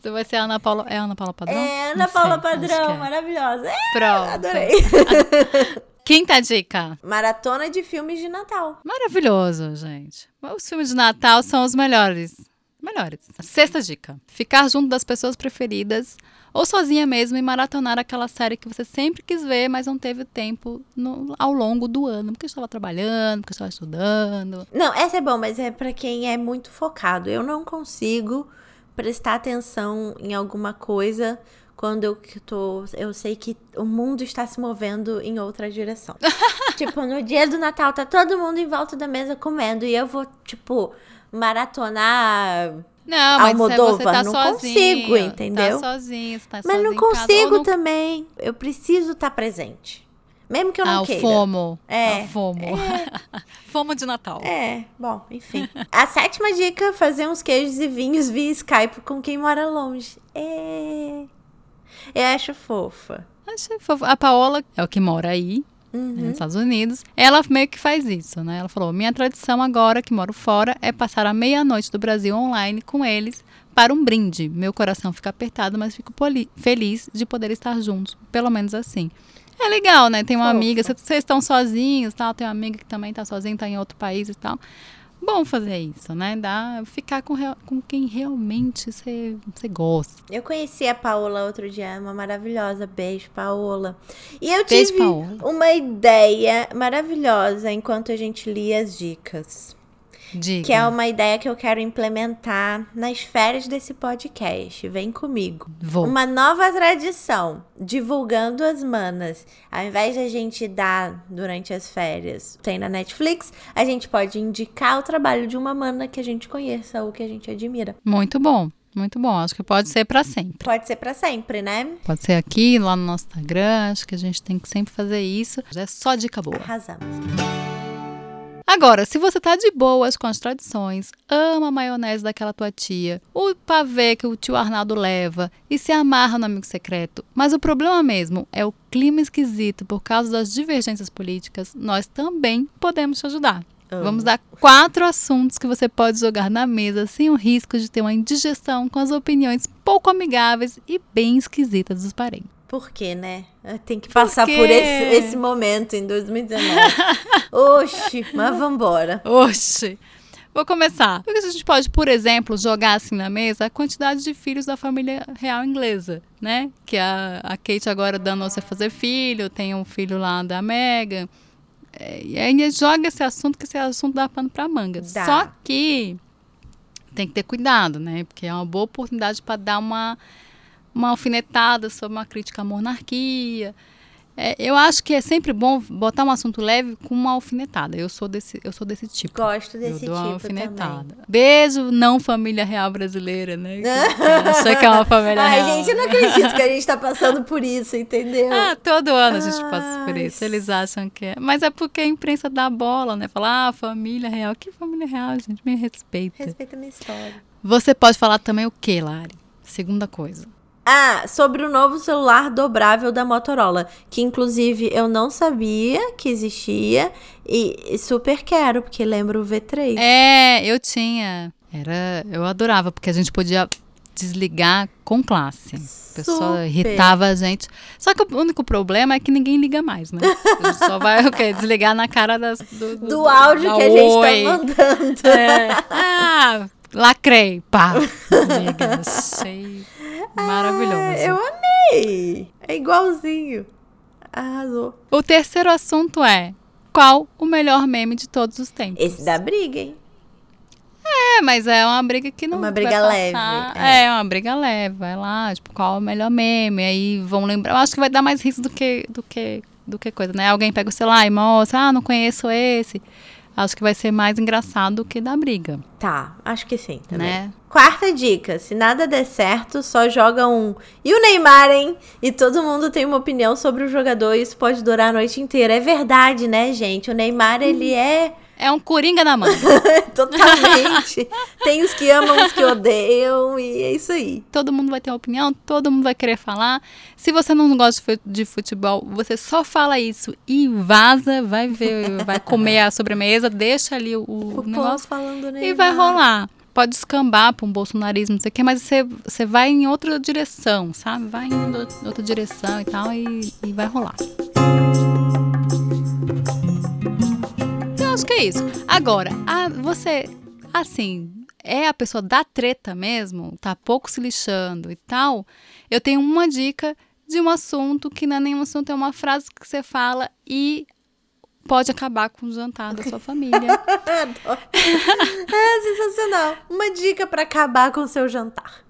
Você vai ser a Ana Paula. É a Ana Paula Padrão? É, Ana sei, Paula acho Padrão, é. maravilhosa. É, Pronto. adorei. Quinta dica. Maratona de filmes de Natal. Maravilhoso, gente. Os filmes de Natal são os melhores. Melhores. Sexta dica: ficar junto das pessoas preferidas ou sozinha mesmo e maratonar aquela série que você sempre quis ver, mas não teve tempo no- ao longo do ano, porque estava trabalhando, porque estava estudando. Não, essa é bom, mas é pra quem é muito focado. Eu não consigo prestar atenção em alguma coisa quando eu tô, eu sei que o mundo está se movendo em outra direção. tipo, no dia do Natal tá todo mundo em volta da mesa comendo e eu vou, tipo, maratonar Não, mas se Almodóvar, você tá não sozinho. consigo, entendeu? Tá sozinho, você tá Mas não consigo não- também. Eu preciso estar presente. Mesmo que eu não ah, queira. o FOMO. É. O FOMO. FOMO de Natal. É, bom, enfim. A sétima dica: fazer uns queijos e vinhos via Skype com quem mora longe. É. Eu acho fofa. Achei fofo. A Paola é o que mora aí, Uhum. nos Estados Unidos. Ela meio que faz isso, né? Ela falou: minha tradição agora, que moro fora, é passar a meia-noite do Brasil online com eles para um brinde. Meu coração fica apertado, mas fico feliz de poder estar juntos, pelo menos assim. É legal, né? Tem uma Fofa. amiga, vocês estão sozinhos, tal, tem uma amiga que também tá sozinha, tá em outro país e tal. Bom fazer isso, né? Dá ficar com, real- com quem realmente você gosta. Eu conheci a Paola outro dia, uma maravilhosa. Beijo, Paola. E eu Beijo, tive Paola. uma ideia maravilhosa enquanto a gente lia as dicas. Diga. Que é uma ideia que eu quero implementar nas férias desse podcast. Vem comigo. Vou. Uma nova tradição, divulgando as manas. Ao invés de a gente dar durante as férias, tem na Netflix, a gente pode indicar o trabalho de uma mana que a gente conheça ou que a gente admira. Muito bom, muito bom. Acho que pode ser para sempre. Pode ser pra sempre, né? Pode ser aqui, lá no nosso Instagram. Acho que a gente tem que sempre fazer isso. Já é só dica boa. Arrasamos. Agora, se você tá de boas com as tradições, ama a maionese daquela tua tia, o pavê que o tio Arnaldo leva e se amarra no amigo secreto, mas o problema mesmo é o clima esquisito por causa das divergências políticas, nós também podemos te ajudar. Amo. Vamos dar quatro assuntos que você pode jogar na mesa sem o risco de ter uma indigestão com as opiniões pouco amigáveis e bem esquisitas dos parentes. Por quê, né? Tem que passar quê? por esse, esse momento em 2019. Oxi, mas vambora. Oxi! Vou começar. Porque a gente pode, por exemplo, jogar assim na mesa a quantidade de filhos da família real inglesa, né? Que a, a Kate agora danou-se a fazer filho, tem um filho lá da Megan. É, e aí joga esse assunto, que esse assunto dá pano pra manga. Dá. Só que tem que ter cuidado, né? Porque é uma boa oportunidade para dar uma, uma alfinetada sobre uma crítica à monarquia. É, eu acho que é sempre bom botar um assunto leve com uma alfinetada. Eu sou desse, eu sou desse tipo. Gosto desse eu dou uma tipo alfinetada. também. Beijo, não família real brasileira, né? Acha que é uma família Ai, real. gente, eu não acredito que a gente tá passando por isso, entendeu? Ah, todo ano a gente passa por Ai, isso. Eles acham que é. Mas é porque a imprensa dá bola, né? Fala, ah, família real. Que família real, gente? Me respeita. Respeita a minha história. Você pode falar também o que, Lari? Segunda coisa. Ah, sobre o novo celular dobrável da Motorola, que inclusive eu não sabia que existia e super quero, porque lembra o V3. É, eu tinha. Era, eu adorava, porque a gente podia desligar com classe. A pessoa irritava a gente. Só que o único problema é que ninguém liga mais, né? A gente só vai o quê? Desligar na cara das, do, do, Do áudio que a gente oi. tá mandando. É. Ah, lacrei. Pá. Liga. Achei maravilhoso. Ah, eu amei! É igualzinho. Arrasou. O terceiro assunto é qual o melhor meme de todos os tempos? Esse dá briga, hein? É, mas é uma briga que não Uma briga leve, é. É. uma briga leve. Vai lá, tipo, qual é o melhor meme? Aí vão lembrar. Eu acho que vai dar mais risco do que, do que, do que coisa, né? Alguém pega o celular e mostra, ah, não conheço esse. Acho que vai ser mais engraçado do que da briga, Tá, acho que sim também. né? Quarta dica: se nada der certo, só joga um. E o Neymar, hein? E todo mundo tem uma opinião sobre o jogador e isso pode durar a noite inteira. É verdade, né, gente? O Neymar, ele é É um coringa na mão. Totalmente. Tem os que amam, os que odeiam, e é isso aí. Todo mundo vai ter uma opinião, todo mundo vai querer falar. Se você não gosta de futebol, você só fala isso e vaza, vai ver, vai comer a sobremesa, deixa ali o, o, negócio falando e vai rolar pode escambar para um bolsonarismo, não sei o quê, mas você, você vai em outra direção, sabe? Vai em outra direção e tal, e, e vai rolar. Eu acho que é isso. Agora, a, você, assim, é a pessoa da treta mesmo, tá pouco se lixando e tal, eu tenho uma dica de um assunto que não é nenhum assunto, é uma frase que você fala e pode acabar com o jantar da sua família. é sensacional. Uma dica para acabar com o seu jantar.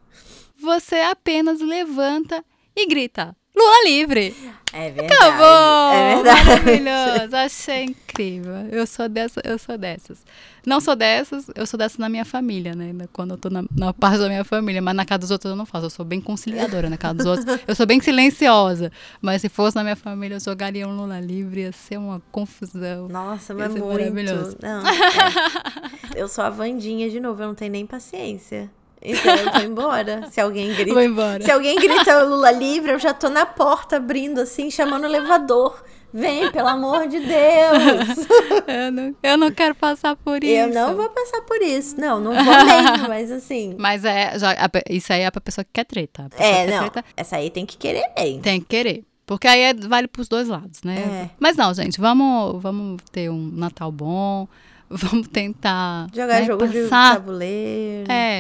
Você apenas levanta e grita: Lula livre! É verdade. Acabou! É verdade. Maravilhoso! Achei incrível. Eu sou dessa, eu sou dessas. Não sou dessas, eu sou dessas na minha família, né? Quando eu tô na, na, parte da minha família, mas na casa dos outros eu não faço. Eu sou bem conciliadora na casa dos outros. Eu sou bem silenciosa. Mas se fosse na minha família, eu jogaria um Lula livre, ia ser uma confusão. Nossa, mas muito. Maravilhoso. Não, é. Eu sou a Vandinha de novo, eu não tenho nem paciência. Então eu vou embora. Se alguém grita. Vou embora. Se alguém grita Lula livre, eu já tô na porta abrindo assim, chamando o elevador. Vem, pelo amor de Deus. eu, não, eu não quero passar por isso. Eu não vou passar por isso. Não, não vou mesmo, mas assim. Mas é, já, isso aí é pra pessoa que quer treta. É, quer não. Treta, essa aí tem que querer bem. Tem que querer. Porque aí é, vale pros dois lados, né? É. Mas não, gente, vamos, vamos ter um Natal bom. Vamos tentar. Jogar né, jogo passar. de tabuleiro. É.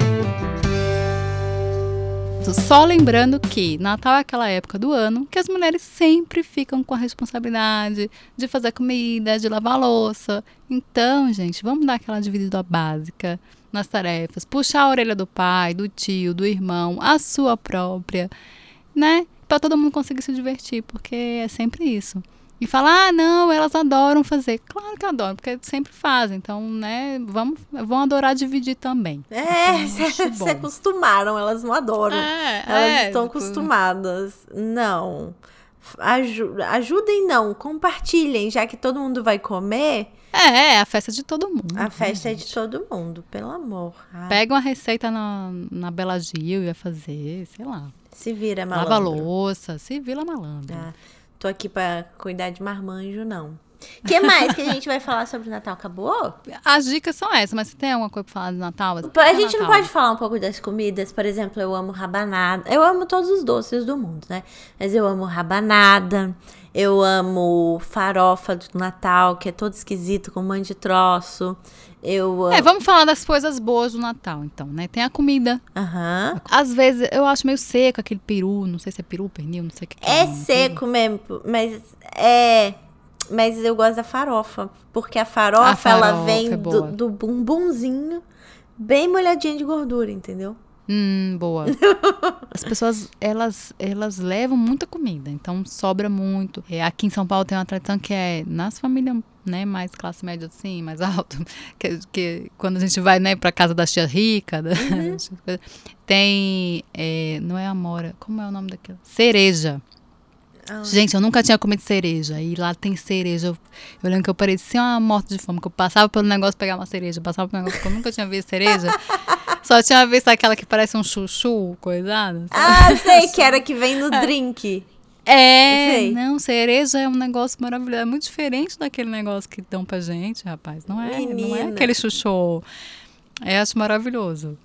Só lembrando que Natal é aquela época do ano que as mulheres sempre ficam com a responsabilidade de fazer comida, de lavar louça. Então, gente, vamos dar aquela dividida básica nas tarefas. Puxar a orelha do pai, do tio, do irmão, a sua própria, né? Para todo mundo conseguir se divertir, porque é sempre isso. E falar, ah, não, elas adoram fazer. Claro que adoram, porque sempre fazem. Então, né, vamos, vão adorar dividir também. É, então, se acostumaram, elas não adoram. É, elas é, estão tipo... acostumadas. Não. Aju ajudem, não. Compartilhem, já que todo mundo vai comer. É, é a festa de todo mundo. A festa é de todo mundo, pelo amor. Ai. Pega uma receita na, na Bela Gil e vai fazer, sei lá. Se vira malandro. Lava louça, se vira malandro. Ah tô aqui para cuidar de marmanjo, não. O que mais que a gente vai falar sobre o Natal? Acabou? As dicas são essas, mas você tem alguma coisa pra falar do Natal? A gente Natal? não pode falar um pouco das comidas? Por exemplo, eu amo rabanada. Eu amo todos os doces do mundo, né? Mas eu amo rabanada. Eu amo farofa do Natal, que é todo esquisito, com um monte de troço. Eu, É, vamos falar das coisas boas do Natal, então, né? Tem a comida. Aham. Uhum. Às vezes eu acho meio seco aquele peru, não sei se é peru, pernil, não sei o que. É, é seco mesmo, mas é. Mas eu gosto da farofa. Porque a farofa, a farofa ela vem é do, do bumbumzinho bem molhadinha de gordura, entendeu? Hum, boa. As pessoas, elas, elas levam muita comida, então sobra muito. É, aqui em São Paulo tem uma tradição que é nas famílias né, mais classe média assim, mais alto, que, que quando a gente vai, né, pra casa da tia rica, da, uhum. tem, é, não é amora, como é o nome daquilo? Cereja. Ah. Gente, eu nunca tinha comido cereja. E lá tem cereja. Eu, eu lembro que eu parecia uma morte de fome, que eu passava pelo negócio pegar uma cereja, passava pelo negócio que eu nunca tinha visto cereja. Só tinha visto aquela que parece um chuchu, coisada. Ah, sei, que era que vem no drink. É, Sei. não, cereja é um negócio maravilhoso. É muito diferente daquele negócio que dão pra gente, rapaz. Não é, não é aquele chuchu. É, acho maravilhoso.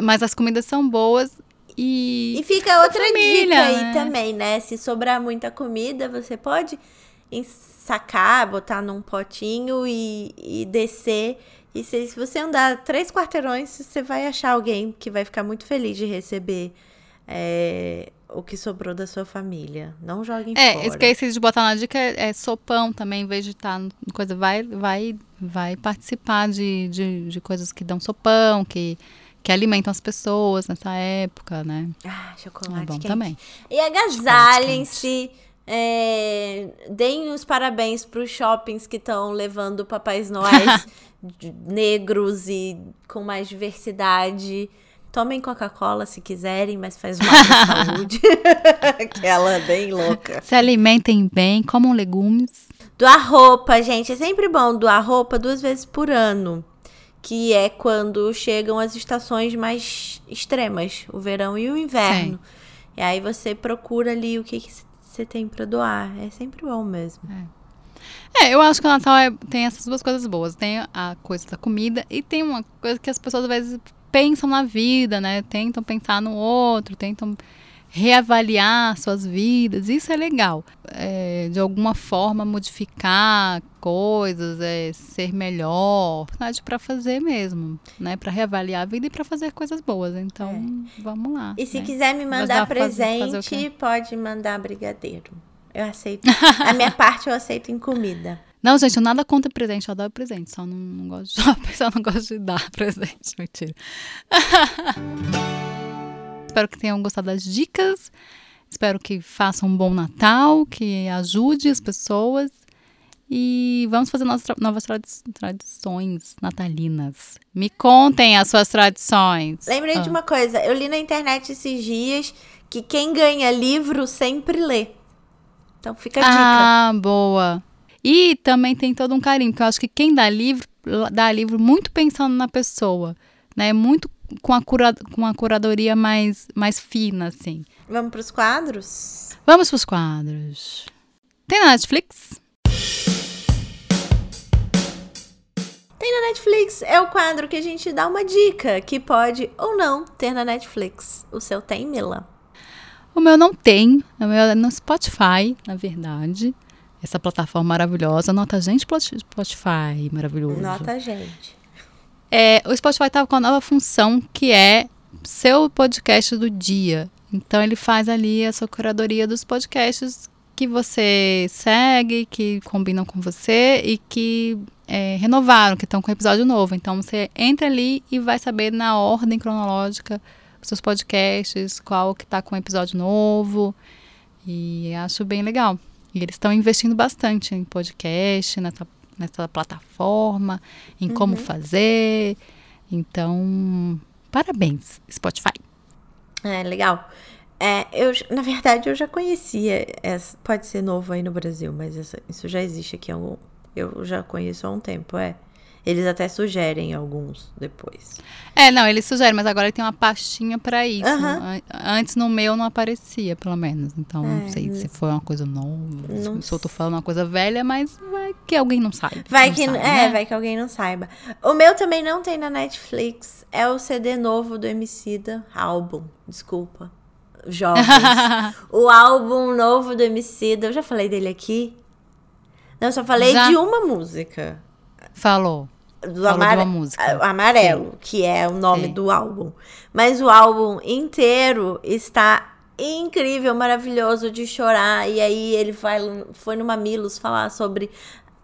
Mas as comidas são boas e. E fica outra família, dica aí né? também, né? Se sobrar muita comida, você pode sacar, botar num potinho e, e descer. E se, se você andar três quarteirões, você vai achar alguém que vai ficar muito feliz de receber. É, o que sobrou da sua família. Não joguem é, fora. É, esqueci de botar na dica, é, é sopão também, em vez de estar tá coisa, vai, vai, vai participar de, de, de, coisas que dão sopão, que, que alimentam as pessoas nessa época, né? Ah, chocolate é bom quente. também. E agasalhem-se. É, deem os parabéns para os shoppings que estão levando papais noais negros e com mais diversidade. Tomem Coca-Cola se quiserem, mas faz mal pra saúde. Aquela bem louca. Se alimentem bem, comam legumes. Doar roupa, gente, é sempre bom doar roupa duas vezes por ano. Que é quando chegam as estações mais extremas, o verão e o inverno. Sim. E aí você procura ali o que, que você tem para doar. É sempre bom mesmo. É. é eu acho que o Natal é, tem essas duas coisas boas. Tem a coisa da comida e tem uma coisa que as pessoas às vezes pensam na vida, né? Tentam pensar no outro, tentam reavaliar suas vidas, isso é legal. É, de alguma forma modificar coisas, é, ser melhor, para fazer mesmo, né? Para reavaliar a vida e para fazer coisas boas. Então, é. vamos lá. E se né? quiser me mandar presente, fazer, fazer pode mandar brigadeiro. Eu aceito. a minha parte eu aceito em comida. Não, gente, eu nada contra presente, eu adoro presente, só não, não gosto de, só não gosto de dar presente, mentira. Espero que tenham gostado das dicas. Espero que façam um bom Natal, que ajude as pessoas. E vamos fazer nossas tra novas tradi tradições natalinas. Me contem as suas tradições. Lembrei ah. de uma coisa. Eu li na internet esses dias que quem ganha livro sempre lê. Então fica a dica. Ah, boa. E também tem todo um carinho, porque eu acho que quem dá livro, dá livro muito pensando na pessoa. Né? Muito com a, cura, com a curadoria mais, mais fina, assim. Vamos para os quadros? Vamos para os quadros. Tem na Netflix? Tem na Netflix. É o quadro que a gente dá uma dica que pode ou não ter na Netflix. O seu tem, Mila? O meu não tem. O meu é no Spotify, na verdade. Essa plataforma maravilhosa. Nota gente Spotify, maravilhoso. Nota gente. É, o Spotify estava com a nova função que é seu podcast do dia. Então ele faz ali a sua curadoria dos podcasts que você segue, que combinam com você e que é, renovaram, que estão com episódio novo. Então você entra ali e vai saber na ordem cronológica os seus podcasts, qual que está com episódio novo. E acho bem legal. E eles estão investindo bastante em podcast, nessa nessa plataforma, em uhum. como fazer. Então, parabéns, Spotify. É, legal. É, eu, na verdade, eu já conhecia, essa, pode ser novo aí no Brasil, mas essa, isso já existe aqui há um, eu já conheço há um tempo, é. Eles até sugerem alguns depois. É, não, eles sugerem, mas agora tem uma pastinha para isso. Uhum. Antes no meu não aparecia, pelo menos. Então, é, não sei se foi uma coisa nova. Não se eu tô falando uma coisa velha, mas vai que alguém não saiba. Vai não que, sabe, é, né? vai que alguém não saiba. O meu também não tem na Netflix. É o CD novo do Emicida, álbum, desculpa. Jovens. o álbum novo do Emicida, eu já falei dele aqui? Não, eu só falei já? de uma música. Falou. Do amare Amarelo, Sim. que é o nome Sim. do álbum. Mas o álbum inteiro está incrível, maravilhoso de chorar. E aí ele vai, foi no Mamilos falar sobre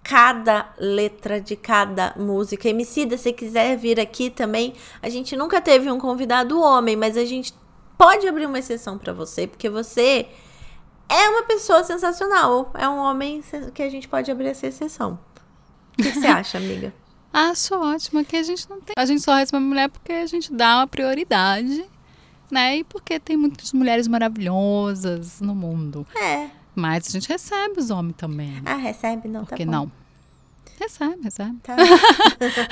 cada letra de cada música. Emicida, se quiser vir aqui também, a gente nunca teve um convidado homem, mas a gente pode abrir uma exceção para você, porque você é uma pessoa sensacional. É um homem que a gente pode abrir essa exceção. O que, você acha, amiga? Acho ótimo que a gente não tem. A gente só recebe mulher porque a gente dá uma prioridade, né? E porque tem muitas mulheres maravilhosas no mundo. É. Mas a gente recebe os homens também. Ah, recebe? Não, Por que tá não? Recebe, recebe. Tá.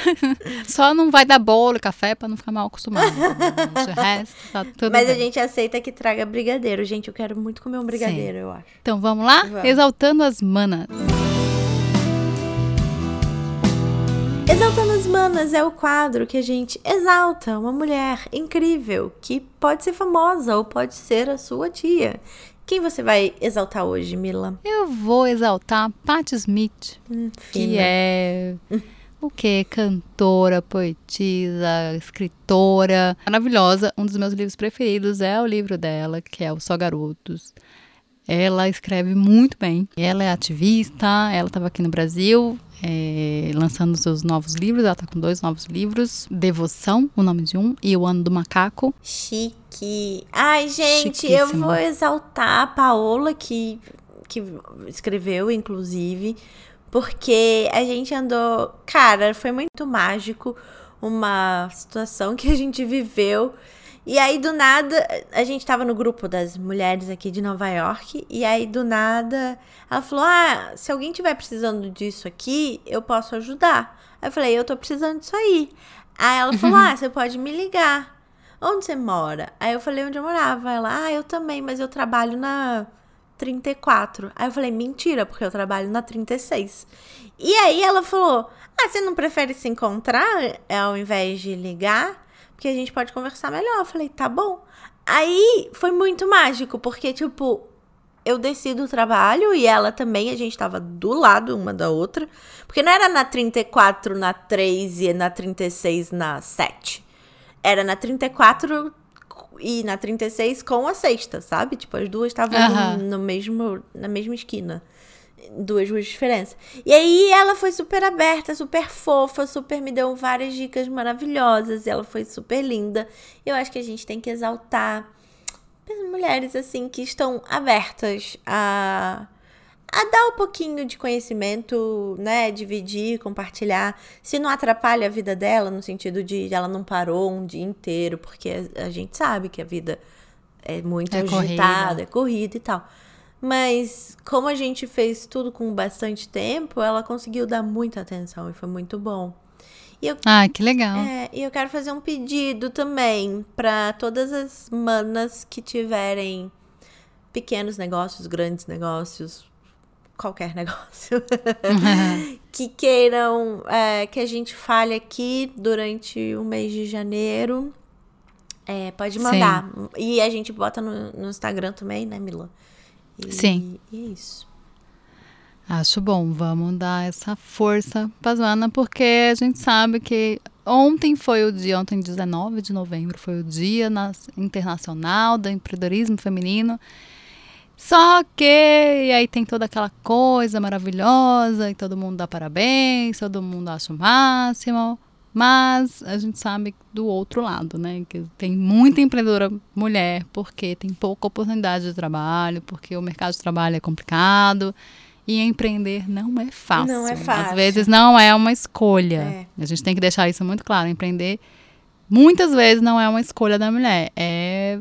Só não vai dar bolo e café pra não ficar mal acostumado. o resto tá tudo Mas bem. a gente aceita que traga brigadeiro. Gente, eu quero muito comer um brigadeiro, Sim. eu acho. Então vamos lá? Vamos. Exaltando as manas. Exaltando as Manas é o quadro que a gente exalta uma mulher incrível que pode ser famosa ou pode ser a sua tia. Quem você vai exaltar hoje, Mila? Eu vou exaltar Patti Smith, hum, que é o que? Cantora, poetisa, escritora, maravilhosa. Um dos meus livros preferidos é o livro dela, que é o Só Garotos. Ela escreve muito bem. Ela é ativista, ela estava aqui no Brasil, é, lançando seus novos livros. Ela está com dois novos livros: Devoção, o nome de um, e O Ano do Macaco. Chique. Ai, gente, eu vou exaltar a Paola, que, que escreveu, inclusive, porque a gente andou. Cara, foi muito mágico uma situação que a gente viveu. E aí, do nada, a gente tava no grupo das mulheres aqui de Nova York. E aí, do nada, ela falou: Ah, se alguém tiver precisando disso aqui, eu posso ajudar. Aí eu falei: Eu tô precisando disso aí. Aí ela falou: Ah, você pode me ligar. Onde você mora? Aí eu falei onde eu morava. Ela: Ah, eu também, mas eu trabalho na 34. Aí eu falei: Mentira, porque eu trabalho na 36. E aí ela falou: Ah, você não prefere se encontrar ao invés de ligar? Porque a gente pode conversar melhor. Eu falei, tá bom. Aí foi muito mágico, porque, tipo, eu desci do trabalho e ela também, a gente tava do lado uma da outra. Porque não era na 34, na 3 e na 36, na 7. Era na 34 e na 36 com a sexta, sabe? Tipo, as duas estavam uhum. no, no, mesmo, na mesma esquina duas ruas de diferença. E aí ela foi super aberta, super fofa, super me deu várias dicas maravilhosas. ela foi super linda. Eu acho que a gente tem que exaltar as mulheres assim que estão abertas a a dar um pouquinho de conhecimento, né, dividir, compartilhar, se não atrapalha a vida dela no sentido de ela não parou um dia inteiro, porque a gente sabe que a vida é muito é agitada, corrida. é corrida e tal. Mas como a gente fez tudo com bastante tempo, ela conseguiu dar muita atenção e foi muito bom. E eu, ah, que legal. É, e eu quero fazer um pedido também para todas as manas que tiverem pequenos negócios, grandes negócios, qualquer negócio, que queiram é, que a gente fale aqui durante o mês de janeiro. É, pode mandar. Sim. E a gente bota no, no Instagram também, né, Mila? E, Sim. E é isso. Acho bom, vamos dar essa força para Joana, porque a gente sabe que ontem foi o dia, ontem 19 de novembro, foi o dia internacional do empreendedorismo feminino. Só que, e aí tem toda aquela coisa maravilhosa, e todo mundo dá parabéns, todo mundo acha o máximo. Mas a gente sabe do outro lado, né? Que tem muita empreendedora mulher, porque tem pouca oportunidade de trabalho, porque o mercado de trabalho é complicado. E empreender não é fácil. Não é fácil. Às vezes não é uma escolha. É. A gente tem que deixar isso muito claro. Empreender muitas vezes não é uma escolha da mulher. É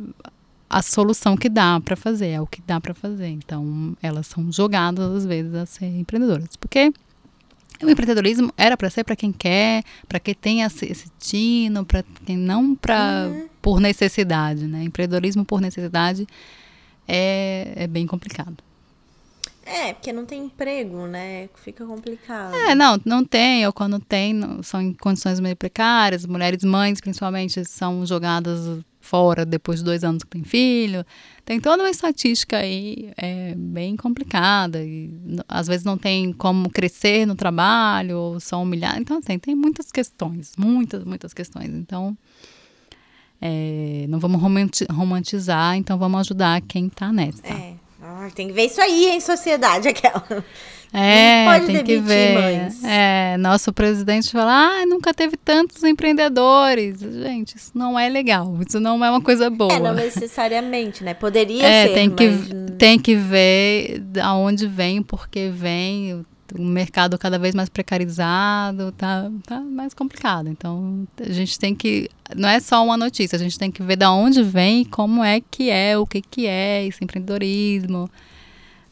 a solução que dá para fazer, é o que dá para fazer. Então, elas são jogadas às vezes a ser empreendedoras. Porque o empreendedorismo era para ser para quem quer, para quem tem esse tino, para quem não para uhum. por necessidade, né? Empreendedorismo por necessidade é, é bem complicado. É, porque não tem emprego, né? Fica complicado. É, não, não tem, ou quando tem, são em condições meio precárias. Mulheres mães, principalmente, são jogadas fora depois de dois anos que tem filho. Tem toda uma estatística aí é, bem complicada. E, às vezes não tem como crescer no trabalho, ou são humilhadas. Então, assim, tem muitas questões, muitas, muitas questões. Então, é, não vamos romantizar, então vamos ajudar quem está nessa. É tem que ver isso aí em sociedade, aquela. É, pode tem que ver. Mães. É, nosso presidente fala, ah, nunca teve tantos empreendedores. Gente, isso não é legal, isso não é uma coisa boa. É, não necessariamente, né? Poderia é, ser, tem que, mas... tem que ver aonde vem, por que vem, o mercado cada vez mais precarizado, tá, tá mais complicado. Então, a gente tem que. Não é só uma notícia, a gente tem que ver de onde vem, como é que é, o que, que é esse empreendedorismo.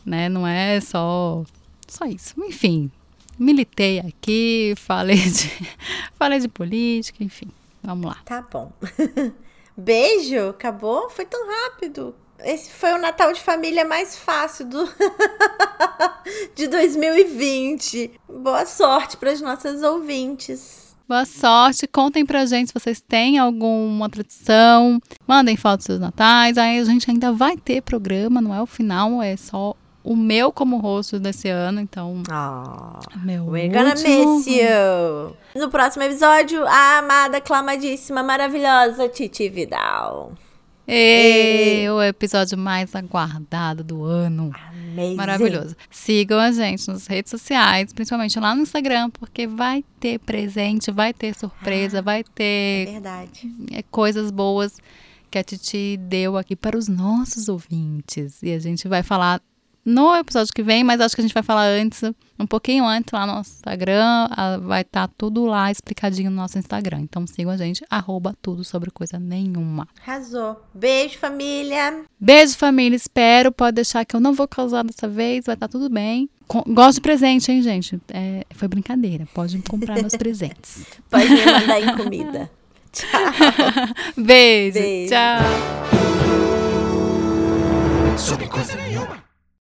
Né? Não é só, só isso. Enfim, militei aqui, falei de, falei de política, enfim. Vamos lá. Tá bom. Beijo, acabou? Foi tão rápido. Esse foi o Natal de família mais fácil do de 2020. Boa sorte para as nossas ouvintes. Boa sorte. Contem pra gente se vocês têm alguma tradição. Mandem fotos dos natais. Aí a gente ainda vai ter programa, não é o final, é só o meu como rosto desse ano, então. Oh, meu we're gonna miss you. No próximo episódio, a amada, aclamadíssima, maravilhosa Titi Vidal. E, o episódio mais aguardado do ano. Amazing. Maravilhoso. Sigam a gente nas redes sociais, principalmente lá no Instagram, porque vai ter presente, vai ter surpresa, ah, vai ter é verdade. É, coisas boas que a Titi deu aqui para os nossos ouvintes. E a gente vai falar no episódio que vem, mas acho que a gente vai falar antes, um pouquinho antes lá no nosso Instagram. Vai estar tá tudo lá explicadinho no nosso Instagram. Então sigam a gente, arroba tudo sobre coisa nenhuma. Arrasou. Beijo, família. Beijo, família. Espero. Pode deixar que eu não vou causar dessa vez. Vai estar tá tudo bem. Gosto de presente, hein, gente? É, foi brincadeira. Pode comprar meus presentes. Pode me mandar em comida. Tchau. Beijo. Beijo. Tchau. Sobre coisa nenhuma.